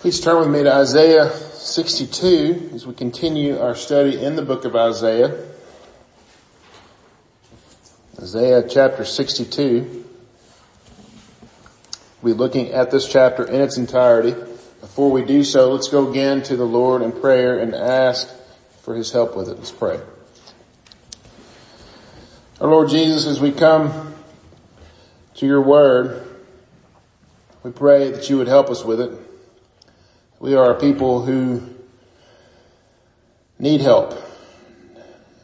Please turn with me to Isaiah 62 as we continue our study in the book of Isaiah. Isaiah chapter 62. We'll be looking at this chapter in its entirety. Before we do so, let's go again to the Lord in prayer and ask for his help with it. Let's pray. Our Lord Jesus, as we come to your word, we pray that you would help us with it. We are a people who need help.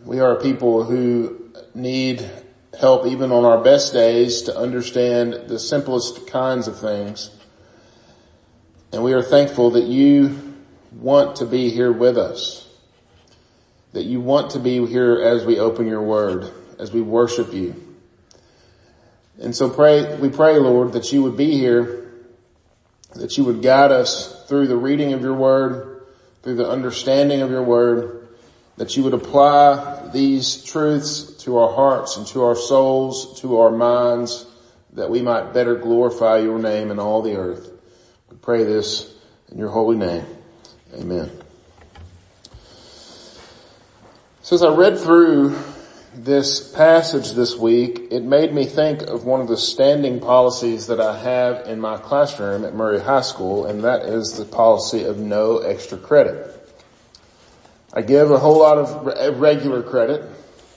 We are a people who need help even on our best days to understand the simplest kinds of things. And we are thankful that you want to be here with us. That you want to be here as we open your word, as we worship you. And so pray, we pray Lord that you would be here that you would guide us through the reading of your word, through the understanding of your word, that you would apply these truths to our hearts and to our souls, to our minds, that we might better glorify your name in all the earth. We pray this in your holy name. Amen. So as I read through this passage this week, it made me think of one of the standing policies that I have in my classroom at Murray High School, and that is the policy of no extra credit. I give a whole lot of uh, regular credit.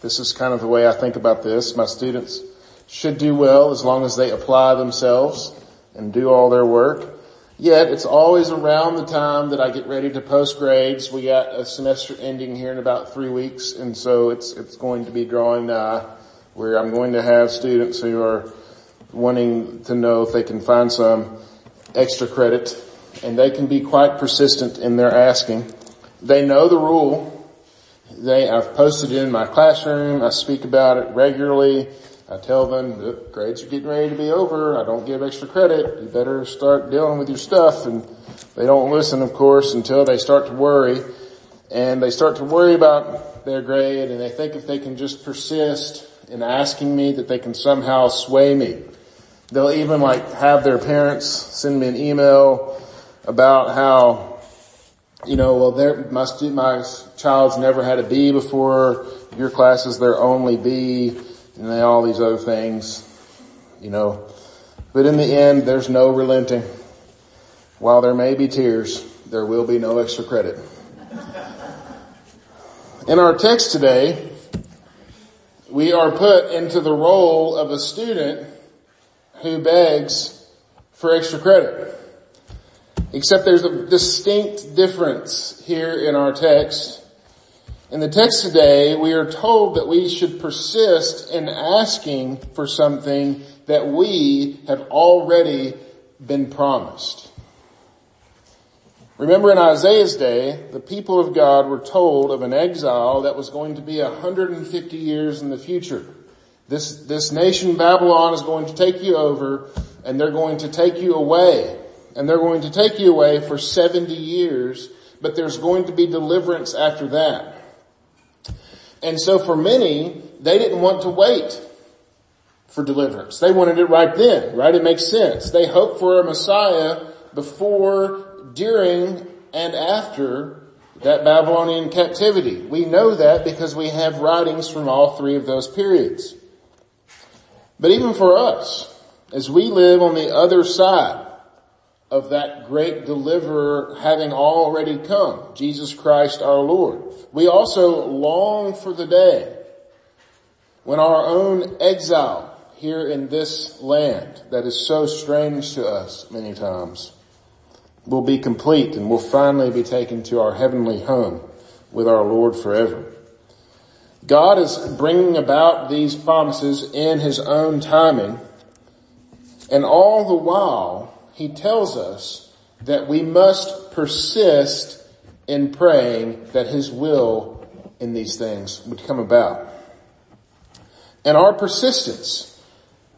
This is kind of the way I think about this. My students should do well as long as they apply themselves and do all their work. Yet it's always around the time that I get ready to post grades. We got a semester ending here in about three weeks and so it's, it's going to be drawing nigh where I'm going to have students who are wanting to know if they can find some extra credit and they can be quite persistent in their asking. They know the rule. They, I've posted it in my classroom. I speak about it regularly. I tell them the grades are getting ready to be over. I don't give extra credit. You better start dealing with your stuff. And they don't listen, of course, until they start to worry. And they start to worry about their grade and they think if they can just persist in asking me that they can somehow sway me. They'll even like have their parents send me an email about how, you know, well, my, my child's never had a B before. Your class is their only B and all these other things, you know. But in the end, there's no relenting. While there may be tears, there will be no extra credit. In our text today, we are put into the role of a student who begs for extra credit. Except there's a distinct difference here in our text in the text today, we are told that we should persist in asking for something that we have already been promised. Remember in Isaiah's day, the people of God were told of an exile that was going to be 150 years in the future. This, this nation Babylon is going to take you over and they're going to take you away. And they're going to take you away for 70 years, but there's going to be deliverance after that. And so for many, they didn't want to wait for deliverance. They wanted it right then, right? It makes sense. They hoped for a Messiah before, during, and after that Babylonian captivity. We know that because we have writings from all three of those periods. But even for us, as we live on the other side of that great deliverer having already come, Jesus Christ our Lord. We also long for the day when our own exile here in this land that is so strange to us many times will be complete and will finally be taken to our heavenly home with our Lord forever. God is bringing about these promises in His own timing and all the while he tells us that we must persist in praying that his will in these things would come about. And our persistence,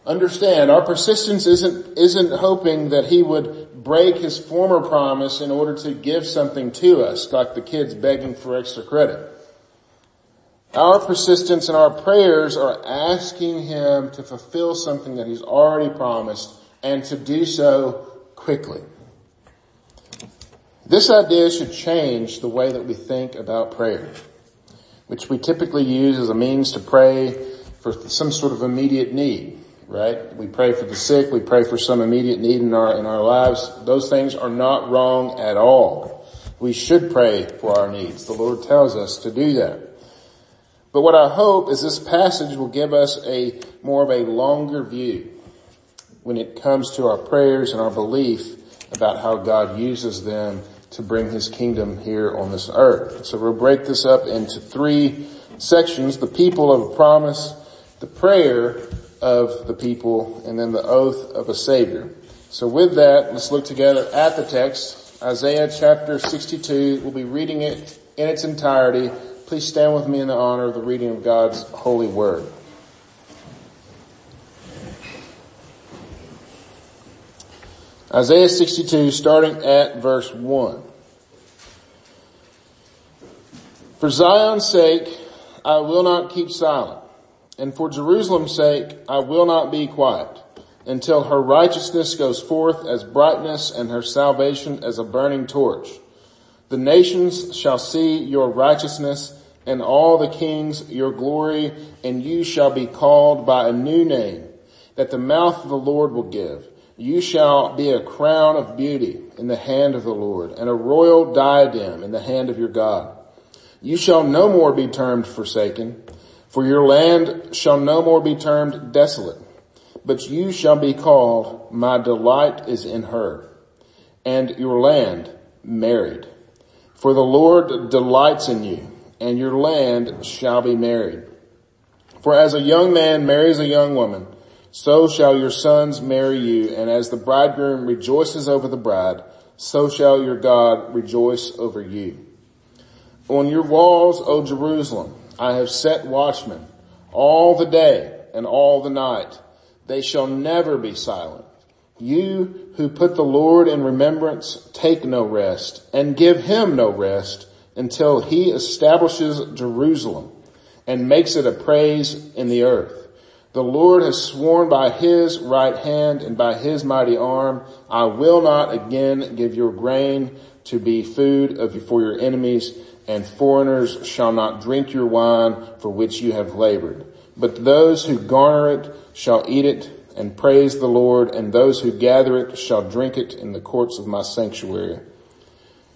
understand, our persistence isn't, isn't hoping that he would break his former promise in order to give something to us, like the kids begging for extra credit. Our persistence and our prayers are asking him to fulfill something that he's already promised and to do so quickly. This idea should change the way that we think about prayer, which we typically use as a means to pray for some sort of immediate need, right? We pray for the sick, we pray for some immediate need in our, in our lives. Those things are not wrong at all. We should pray for our needs. The Lord tells us to do that. But what I hope is this passage will give us a more of a longer view when it comes to our prayers and our belief about how God uses them to bring his kingdom here on this earth. So we'll break this up into three sections, the people of a promise, the prayer of the people, and then the oath of a savior. So with that, let's look together at the text, Isaiah chapter 62. We'll be reading it in its entirety. Please stand with me in the honor of the reading of God's holy word. Isaiah 62 starting at verse 1. For Zion's sake, I will not keep silent, and for Jerusalem's sake, I will not be quiet until her righteousness goes forth as brightness and her salvation as a burning torch. The nations shall see your righteousness and all the kings your glory, and you shall be called by a new name that the mouth of the Lord will give. You shall be a crown of beauty in the hand of the Lord and a royal diadem in the hand of your God. You shall no more be termed forsaken, for your land shall no more be termed desolate, but you shall be called, my delight is in her, and your land married. For the Lord delights in you and your land shall be married. For as a young man marries a young woman, so shall your sons marry you, and as the bridegroom rejoices over the bride, so shall your God rejoice over you. On your walls, O Jerusalem, I have set watchmen all the day and all the night. They shall never be silent. You who put the Lord in remembrance, take no rest and give him no rest until he establishes Jerusalem and makes it a praise in the earth. The Lord has sworn by his right hand and by his mighty arm, I will not again give your grain to be food of, for your enemies and foreigners shall not drink your wine for which you have labored. But those who garner it shall eat it and praise the Lord and those who gather it shall drink it in the courts of my sanctuary.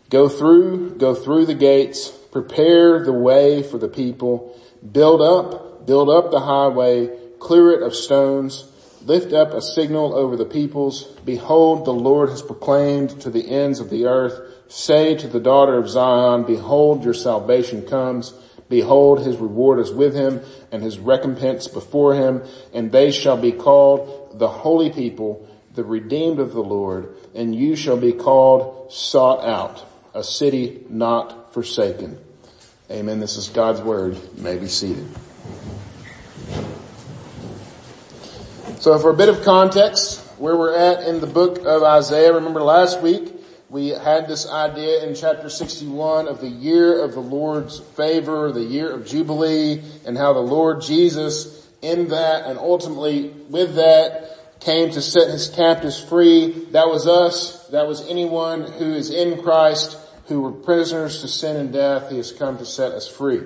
Go through, go through the gates, prepare the way for the people, build up, build up the highway, clear it of stones, lift up a signal over the peoples. Behold, the Lord has proclaimed to the ends of the earth, say to the daughter of Zion, behold, your salvation comes. Behold, his reward is with him and his recompense before him, and they shall be called the holy people, the redeemed of the Lord, and you shall be called sought out a city not forsaken. Amen. This is God's word. You may be seated. So for a bit of context, where we're at in the book of Isaiah, remember last week we had this idea in chapter 61 of the year of the Lord's favor, the year of Jubilee, and how the Lord Jesus in that and ultimately with that came to set his captives free. That was us. That was anyone who is in Christ who were prisoners to sin and death, he has come to set us free.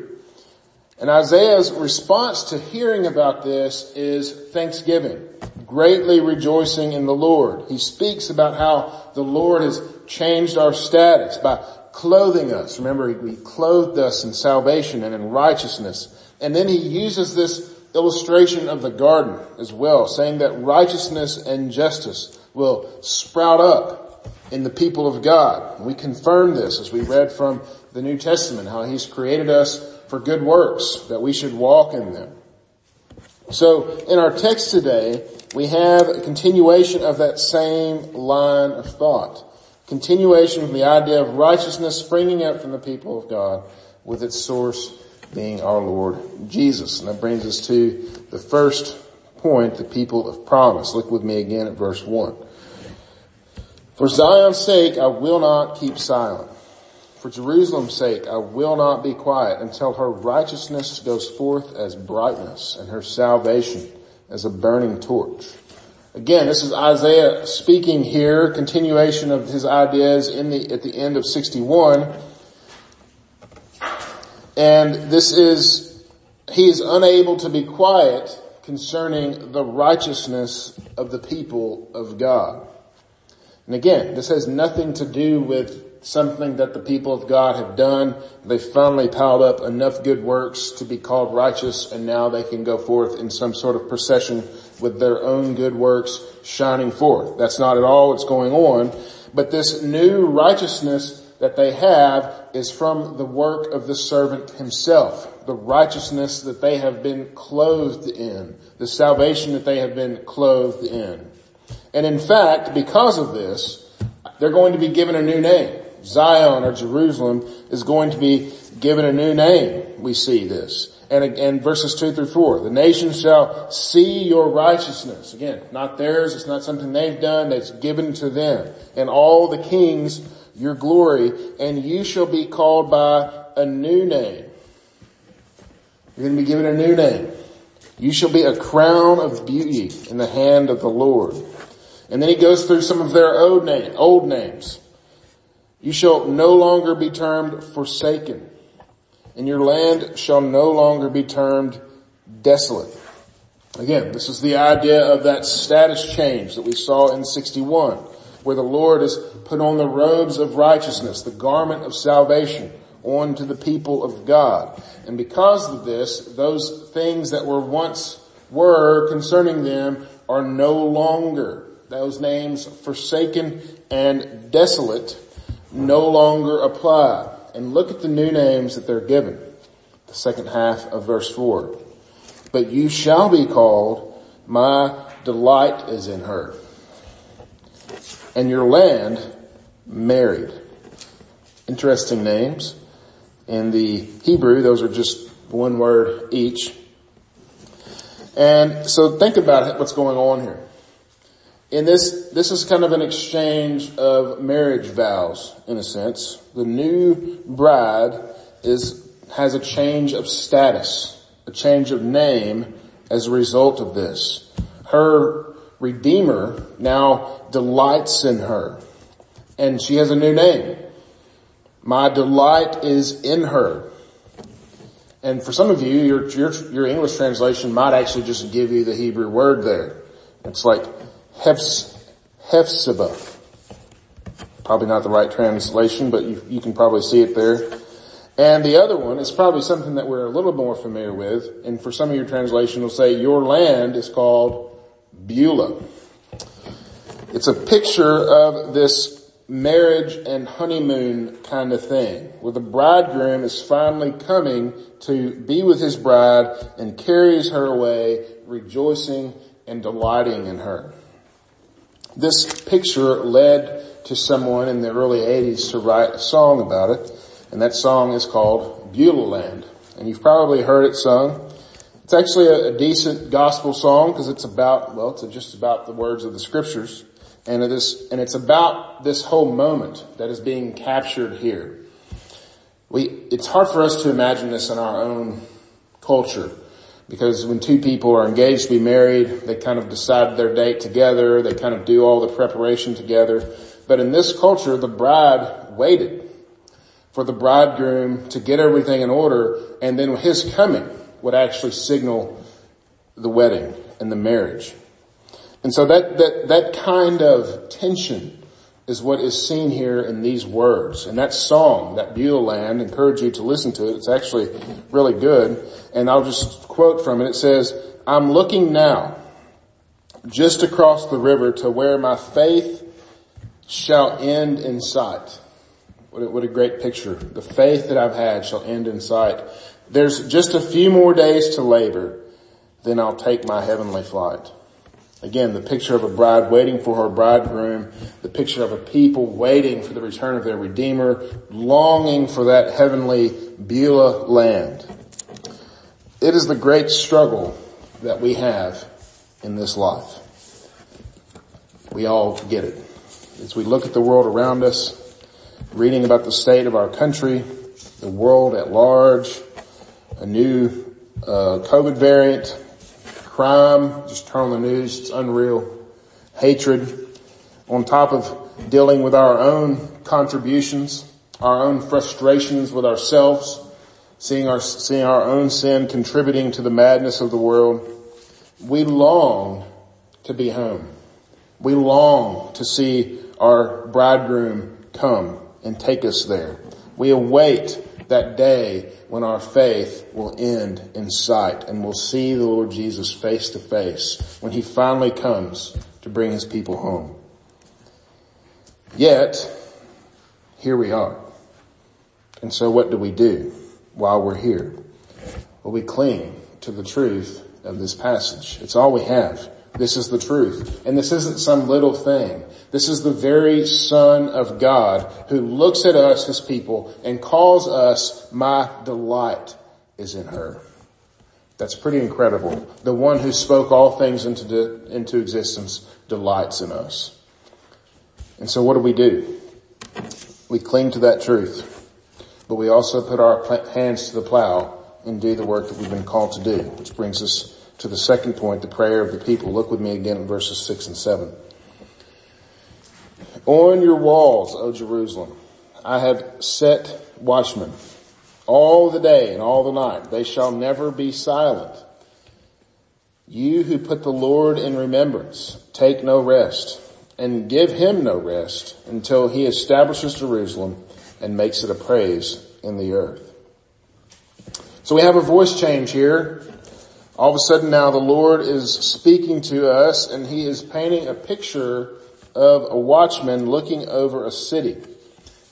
And Isaiah's response to hearing about this is thanksgiving, greatly rejoicing in the Lord. He speaks about how the Lord has changed our status by clothing us. Remember, he clothed us in salvation and in righteousness. And then he uses this illustration of the garden as well, saying that righteousness and justice will sprout up in the people of God. We confirm this as we read from the New Testament, how He's created us for good works, that we should walk in them. So in our text today, we have a continuation of that same line of thought. Continuation of the idea of righteousness springing up from the people of God with its source being our Lord Jesus. And that brings us to the first point, the people of promise. Look with me again at verse one. For Zion's sake, I will not keep silent. For Jerusalem's sake, I will not be quiet until her righteousness goes forth as brightness and her salvation as a burning torch. Again, this is Isaiah speaking here, continuation of his ideas in the, at the end of 61. And this is, he is unable to be quiet concerning the righteousness of the people of God. And again, this has nothing to do with something that the people of God have done. They finally piled up enough good works to be called righteous and now they can go forth in some sort of procession with their own good works shining forth. That's not at all what's going on. But this new righteousness that they have is from the work of the servant himself. The righteousness that they have been clothed in. The salvation that they have been clothed in. And in fact, because of this, they're going to be given a new name. Zion or Jerusalem is going to be given a new name. We see this. And, and verses two through four, the nations shall see your righteousness. Again, not theirs. It's not something they've done. It's given to them. And all the kings your glory and you shall be called by a new name. You're going to be given a new name. You shall be a crown of beauty in the hand of the Lord. And then he goes through some of their old, name, old names. You shall no longer be termed forsaken and your land shall no longer be termed desolate. Again, this is the idea of that status change that we saw in 61, where the Lord has put on the robes of righteousness, the garment of salvation on to the people of God. And because of this, those things that were once were concerning them are no longer. Those names forsaken and desolate no longer apply. And look at the new names that they're given. The second half of verse four. But you shall be called, my delight is in her. And your land married. Interesting names. In the Hebrew, those are just one word each. And so think about what's going on here in this, this is kind of an exchange of marriage vows, in a sense. The new bride is, has a change of status, a change of name as a result of this. Her Redeemer now delights in her, and she has a new name. My delight is in her. And for some of you, your, your, your English translation might actually just give you the Hebrew word there. It's like Hephzibah. Probably not the right translation, but you, you can probably see it there. And the other one is probably something that we're a little more familiar with. And for some of your translation will say your land is called Beulah. It's a picture of this marriage and honeymoon kind of thing where the bridegroom is finally coming to be with his bride and carries her away rejoicing and delighting in her. This picture led to someone in the early 80s to write a song about it, and that song is called Beulah Land. And you've probably heard it sung. It's actually a, a decent gospel song because it's about, well, it's just about the words of the scriptures. And it is, and it's about this whole moment that is being captured here. We, it's hard for us to imagine this in our own culture. Because when two people are engaged to be married, they kind of decide their date together, they kind of do all the preparation together. But in this culture, the bride waited for the bridegroom to get everything in order, and then his coming would actually signal the wedding and the marriage. And so that, that, that kind of tension is what is seen here in these words. And that song, that Beulah Land, encourage you to listen to it. It's actually really good. And I'll just quote from it. It says, I'm looking now just across the river to where my faith shall end in sight. What a, what a great picture. The faith that I've had shall end in sight. There's just a few more days to labor, then I'll take my heavenly flight. Again, the picture of a bride waiting for her bridegroom, the picture of a people waiting for the return of their Redeemer, longing for that heavenly Beulah land. It is the great struggle that we have in this life. We all get it. As we look at the world around us, reading about the state of our country, the world at large, a new uh, COVID variant, crime, just turn on the news, it's unreal. hatred, on top of dealing with our own contributions, our own frustrations with ourselves, seeing our, seeing our own sin contributing to the madness of the world, we long to be home. We long to see our bridegroom come and take us there. We await that day when our faith will end in sight and we'll see the Lord Jesus face to face when he finally comes to bring his people home. Yet, here we are. And so what do we do while we're here? Well, we cling to the truth of this passage. It's all we have. This is the truth. And this isn't some little thing. This is the very Son of God who looks at us, His people, and calls us, my delight is in her. That's pretty incredible. The one who spoke all things into, de- into existence delights in us. And so what do we do? We cling to that truth, but we also put our hands to the plow and do the work that we've been called to do, which brings us to the second point, the prayer of the people. Look with me again in verses six and seven. On your walls, O Jerusalem, I have set watchmen all the day and all the night. They shall never be silent. You who put the Lord in remembrance, take no rest and give him no rest until he establishes Jerusalem and makes it a praise in the earth. So we have a voice change here. All of a sudden now the Lord is speaking to us and he is painting a picture of a watchman looking over a city.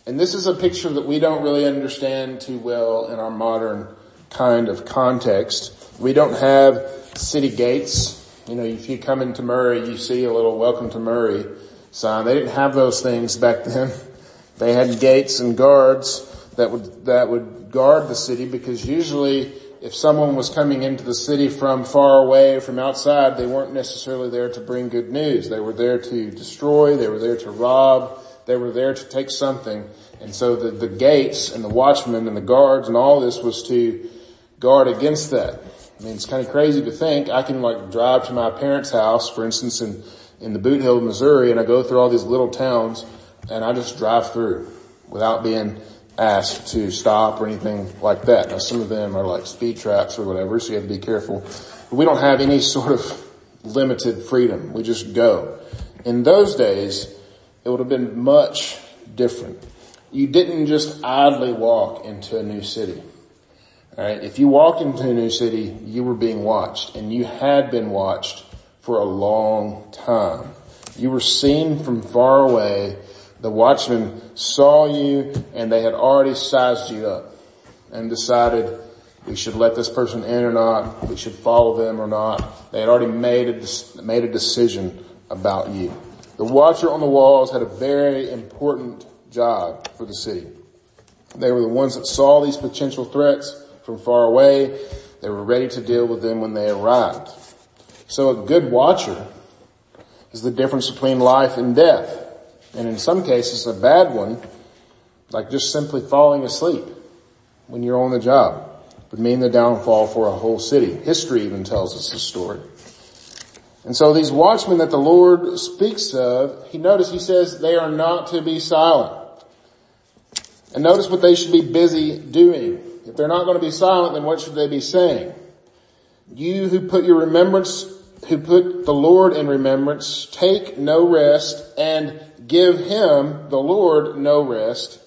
And this is a picture that we don't really understand too well in our modern kind of context. We don't have city gates. You know, if you come into Murray, you see a little welcome to Murray sign. They didn't have those things back then. They had gates and guards that would, that would guard the city because usually if someone was coming into the city from far away, from outside, they weren't necessarily there to bring good news. They were there to destroy, they were there to rob, they were there to take something. And so the, the gates and the watchmen and the guards and all this was to guard against that. I mean, it's kind of crazy to think I can like drive to my parents' house, for instance, in, in the Bootheel, Missouri, and I go through all these little towns and I just drive through without being asked to stop or anything like that. Now some of them are like speed traps or whatever, so you have to be careful. But we don't have any sort of limited freedom. We just go. In those days, it would have been much different. You didn't just idly walk into a new city. Alright, if you walked into a new city, you were being watched and you had been watched for a long time. You were seen from far away the watchmen saw you and they had already sized you up and decided we should let this person in or not, we should follow them or not. They had already made a, made a decision about you. The watcher on the walls had a very important job for the city. They were the ones that saw these potential threats from far away. They were ready to deal with them when they arrived. So a good watcher is the difference between life and death and in some cases a bad one, like just simply falling asleep when you're on the job, would mean the downfall for a whole city. History even tells us the story. And so these watchmen that the Lord speaks of, he notice he says they are not to be silent. And notice what they should be busy doing. If they're not going to be silent, then what should they be saying? You who put your remembrance, who put the Lord in remembrance, take no rest and give him, the Lord, no rest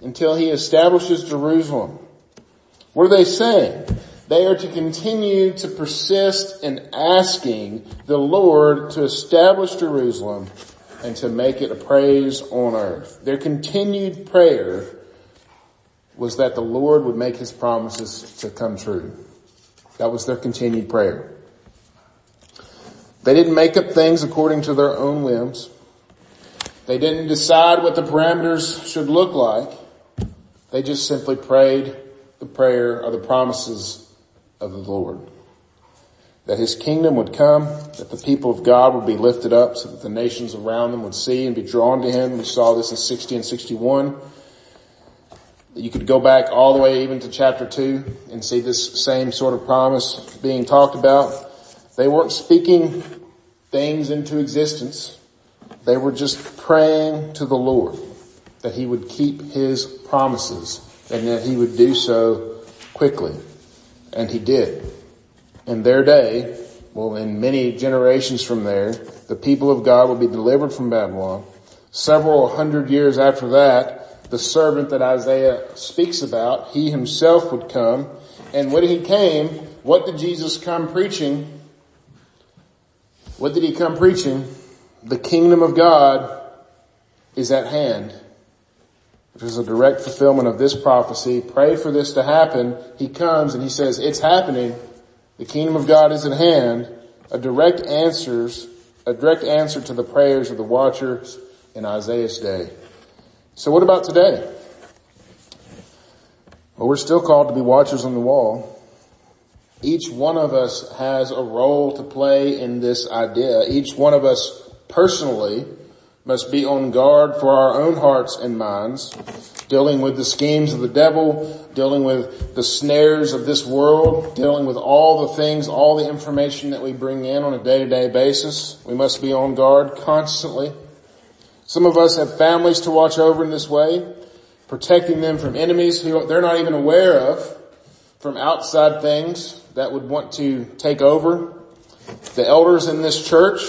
until he establishes Jerusalem. What are they saying? They are to continue to persist in asking the Lord to establish Jerusalem and to make it a praise on earth. Their continued prayer was that the Lord would make his promises to come true. That was their continued prayer. They didn't make up things according to their own whims. They didn't decide what the parameters should look like. They just simply prayed the prayer or the promises of the Lord. That his kingdom would come, that the people of God would be lifted up so that the nations around them would see and be drawn to him. We saw this in 60 and 61. You could go back all the way even to chapter 2 and see this same sort of promise being talked about. They weren't speaking things into existence They were just praying to the Lord that he would keep his promises and that he would do so quickly. And he did. In their day, well, in many generations from there, the people of God will be delivered from Babylon. Several hundred years after that, the servant that Isaiah speaks about, he himself would come. And when he came, what did Jesus come preaching? What did he come preaching? The kingdom of God is at hand. Which is a direct fulfillment of this prophecy. Pray for this to happen. He comes and he says, it's happening. The kingdom of God is at hand. A direct answers, a direct answer to the prayers of the watchers in Isaiah's day. So what about today? Well, we're still called to be watchers on the wall. Each one of us has a role to play in this idea. Each one of us personally must be on guard for our own hearts and minds, dealing with the schemes of the devil, dealing with the snares of this world, dealing with all the things, all the information that we bring in on a day-to-day basis. We must be on guard constantly. Some of us have families to watch over in this way, protecting them from enemies who they're not even aware of, from outside things that would want to take over. The elders in this church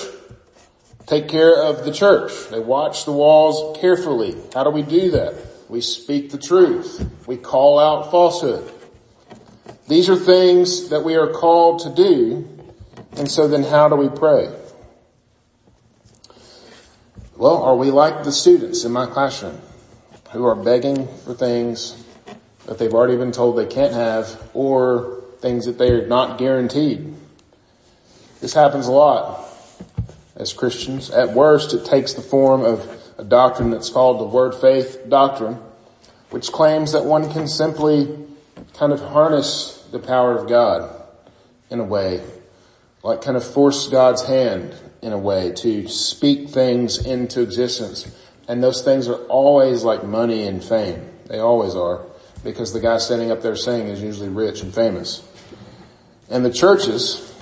take care of the church. They watch the walls carefully. How do we do that? We speak the truth. We call out falsehood. These are things that we are called to do. And so then how do we pray? Well, are we like the students in my classroom who are begging for things that they've already been told they can't have or things that they are not guaranteed? This happens a lot as Christians. At worst, it takes the form of a doctrine that's called the word faith doctrine, which claims that one can simply kind of harness the power of God in a way, like kind of force God's hand in a way to speak things into existence. And those things are always like money and fame. They always are because the guy standing up there saying is usually rich and famous. And the churches,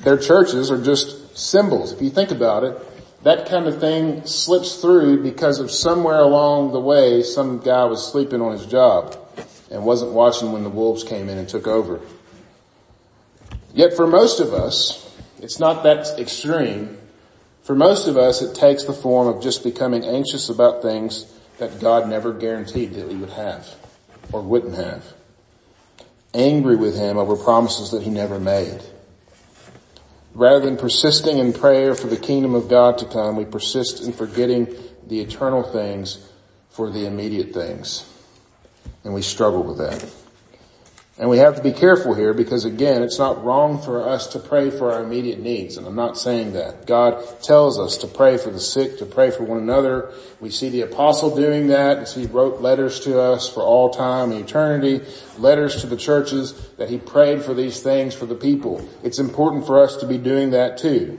their churches are just symbols. If you think about it, that kind of thing slips through because of somewhere along the way some guy was sleeping on his job and wasn't watching when the wolves came in and took over. Yet for most of us, it's not that extreme. For most of us, it takes the form of just becoming anxious about things that God never guaranteed that we would have or wouldn't have. Angry with Him over promises that He never made. Rather than persisting in prayer for the kingdom of God to come, we persist in forgetting the eternal things for the immediate things. And we struggle with that. And we have to be careful here because again, it's not wrong for us to pray for our immediate needs. And I'm not saying that. God tells us to pray for the sick, to pray for one another. We see the apostle doing that as he wrote letters to us for all time and eternity, letters to the churches that he prayed for these things for the people. It's important for us to be doing that too.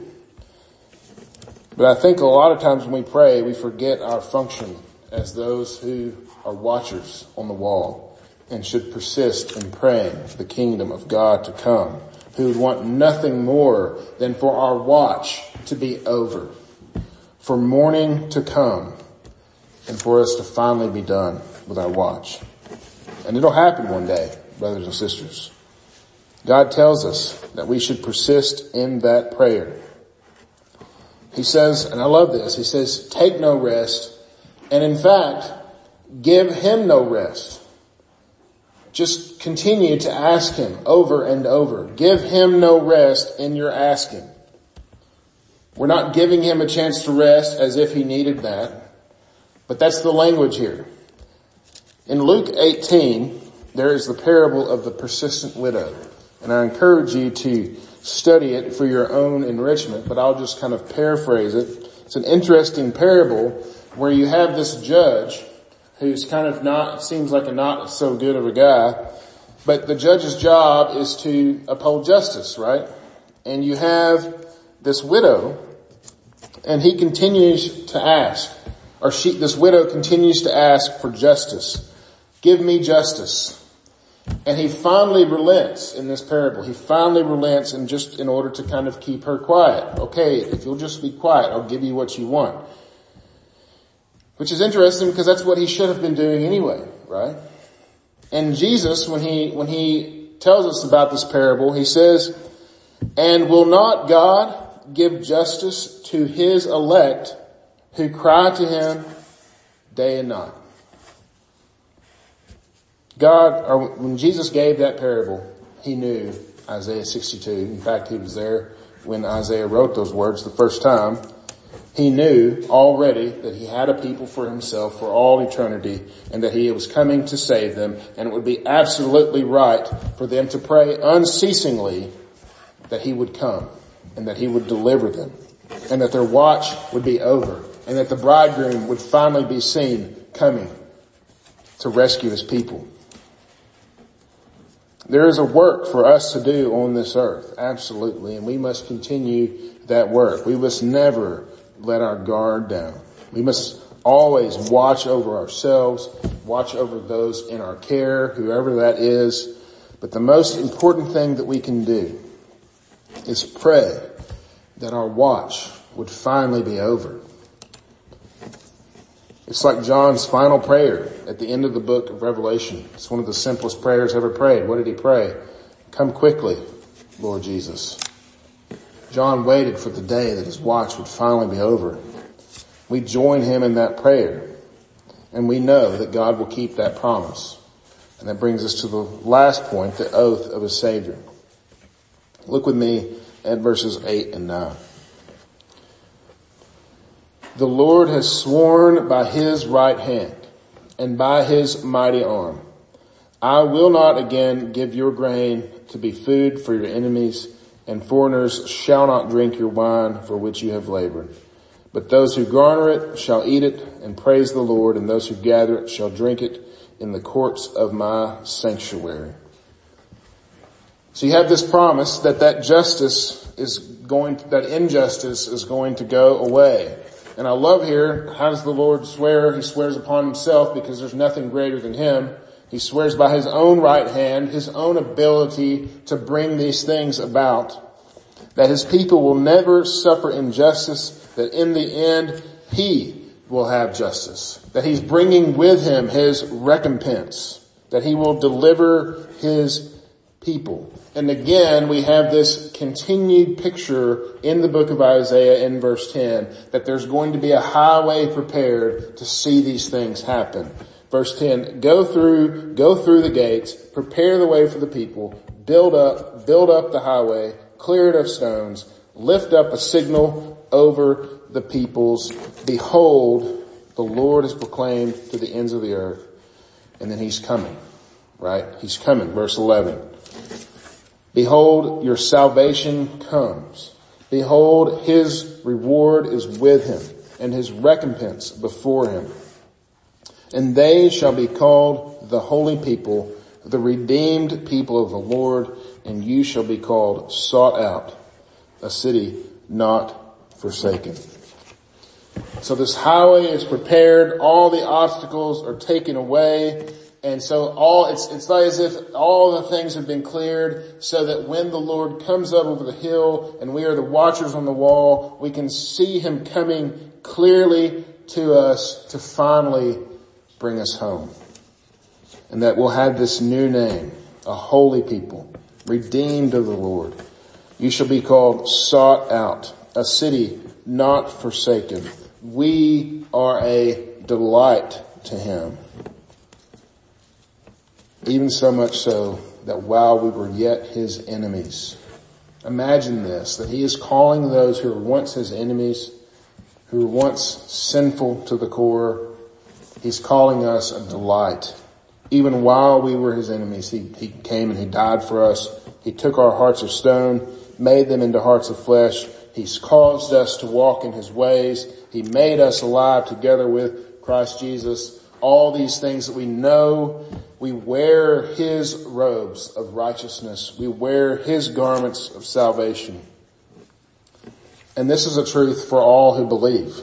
But I think a lot of times when we pray, we forget our function as those who are watchers on the wall and should persist in praying for the kingdom of God to come, who would want nothing more than for our watch to be over, for morning to come, and for us to finally be done with our watch. And it'll happen one day, brothers and sisters. God tells us that we should persist in that prayer. He says, and I love this, he says, take no rest, and in fact, give him no rest. Just continue to ask Him over and over. Give Him no rest in your asking. We're not giving Him a chance to rest as if He needed that, but that's the language here. In Luke 18, there is the parable of the persistent widow. And I encourage you to study it for your own enrichment, but I'll just kind of paraphrase it. It's an interesting parable where you have this judge who's kind of not, seems like a not so good of a guy. But the judge's job is to uphold justice, right? And you have this widow and he continues to ask, or she, this widow continues to ask for justice. Give me justice. And he finally relents in this parable. He finally relents and just in order to kind of keep her quiet. Okay, if you'll just be quiet, I'll give you what you want. Which is interesting because that's what he should have been doing anyway, right? And Jesus, when he, when he tells us about this parable, he says, and will not God give justice to his elect who cry to him day and night? God, or when Jesus gave that parable, he knew Isaiah 62. In fact, he was there when Isaiah wrote those words the first time. He knew already that he had a people for himself for all eternity and that he was coming to save them and it would be absolutely right for them to pray unceasingly that he would come and that he would deliver them and that their watch would be over and that the bridegroom would finally be seen coming to rescue his people. There is a work for us to do on this earth, absolutely, and we must continue that work. We must never let our guard down. We must always watch over ourselves, watch over those in our care, whoever that is. But the most important thing that we can do is pray that our watch would finally be over. It's like John's final prayer at the end of the book of Revelation. It's one of the simplest prayers ever prayed. What did he pray? Come quickly, Lord Jesus. John waited for the day that his watch would finally be over. We join him in that prayer and we know that God will keep that promise. And that brings us to the last point, the oath of a savior. Look with me at verses 8 and 9. The Lord has sworn by his right hand and by his mighty arm. I will not again give your grain to be food for your enemies and foreigners shall not drink your wine for which you have labored. But those who garner it shall eat it and praise the Lord and those who gather it shall drink it in the courts of my sanctuary. So you have this promise that that justice is going, that injustice is going to go away. And I love here, how does the Lord swear? He swears upon himself because there's nothing greater than him. He swears by his own right hand, his own ability to bring these things about. That his people will never suffer injustice, that in the end, he will have justice. That he's bringing with him his recompense. That he will deliver his people. And again, we have this continued picture in the book of Isaiah in verse 10 that there's going to be a highway prepared to see these things happen. Verse 10, go through, go through the gates, prepare the way for the people, build up, build up the highway, clear it of stones, lift up a signal over the peoples. Behold, the Lord is proclaimed to the ends of the earth. And then he's coming, right? He's coming. Verse 11. Behold, your salvation comes. Behold, his reward is with him and his recompense before him. And they shall be called the holy people, the redeemed people of the Lord, and you shall be called sought out, a city not forsaken. So this highway is prepared, all the obstacles are taken away, and so all, it's, it's like as if all the things have been cleared so that when the Lord comes up over the hill and we are the watchers on the wall, we can see Him coming clearly to us to finally bring us home. And that we'll have this new name, a holy people, redeemed of the Lord. You shall be called sought out, a city not forsaken. We are a delight to Him. Even so much so that while we were yet his enemies, imagine this, that he is calling those who were once his enemies, who were once sinful to the core, he's calling us a delight. Even while we were his enemies, he, he came and he died for us. He took our hearts of stone, made them into hearts of flesh. He's caused us to walk in his ways. He made us alive together with Christ Jesus. All these things that we know we wear his robes of righteousness. We wear his garments of salvation. And this is a truth for all who believe.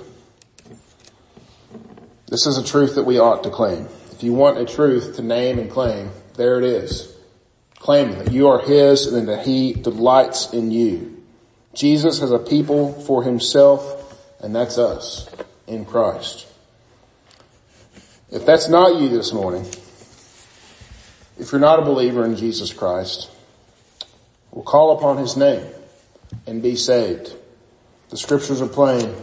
This is a truth that we ought to claim. If you want a truth to name and claim, there it is. Claiming that you are his and that he delights in you. Jesus has a people for himself and that's us in Christ. If that's not you this morning, if you're not a believer in Jesus Christ, we'll call upon his name and be saved. The scriptures are plain.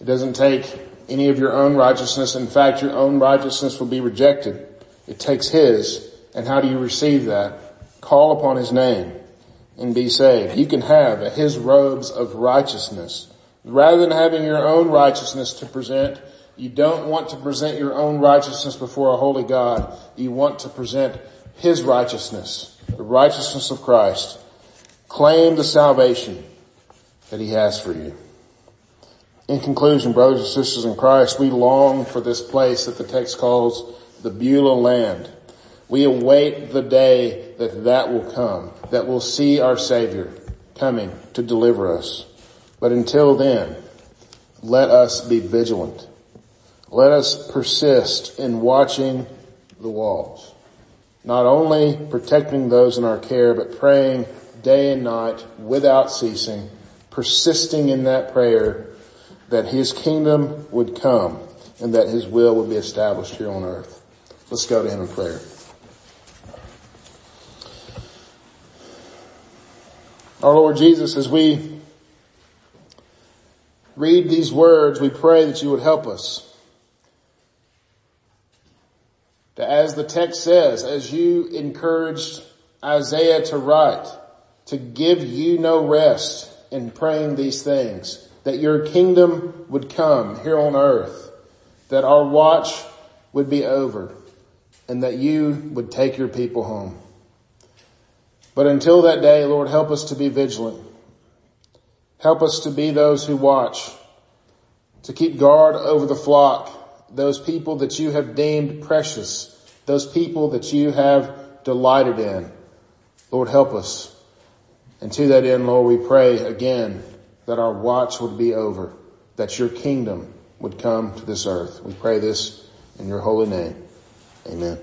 It doesn't take any of your own righteousness. In fact, your own righteousness will be rejected. It takes his. And how do you receive that? Call upon his name and be saved. You can have his robes of righteousness. Rather than having your own righteousness to present, you don't want to present your own righteousness before a holy God. You want to present his righteousness, the righteousness of Christ. Claim the salvation that he has for you. In conclusion, brothers and sisters in Christ, we long for this place that the text calls the Beulah land. We await the day that that will come, that we'll see our Savior coming to deliver us. But until then, let us be vigilant. Let us persist in watching the walls. Not only protecting those in our care, but praying day and night without ceasing, persisting in that prayer that His kingdom would come and that His will would be established here on earth. Let's go to Him in prayer. Our Lord Jesus, as we read these words, we pray that you would help us. That as the text says, as you encouraged Isaiah to write, to give you no rest in praying these things, that your kingdom would come here on earth, that our watch would be over, and that you would take your people home. But until that day, Lord, help us to be vigilant. Help us to be those who watch, to keep guard over the flock, those people that you have deemed precious, those people that you have delighted in. Lord, help us. And to that end, Lord, we pray again that our watch would be over, that your kingdom would come to this earth. We pray this in your holy name. Amen.